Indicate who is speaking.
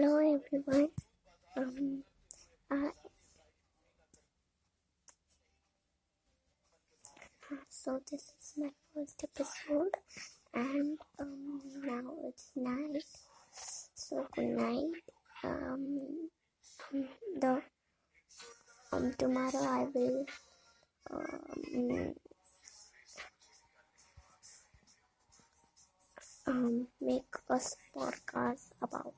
Speaker 1: Hello everyone. Um, I, so this is my first episode, and um, now it's night. So good night. Um, the um tomorrow I will um, um make a podcast about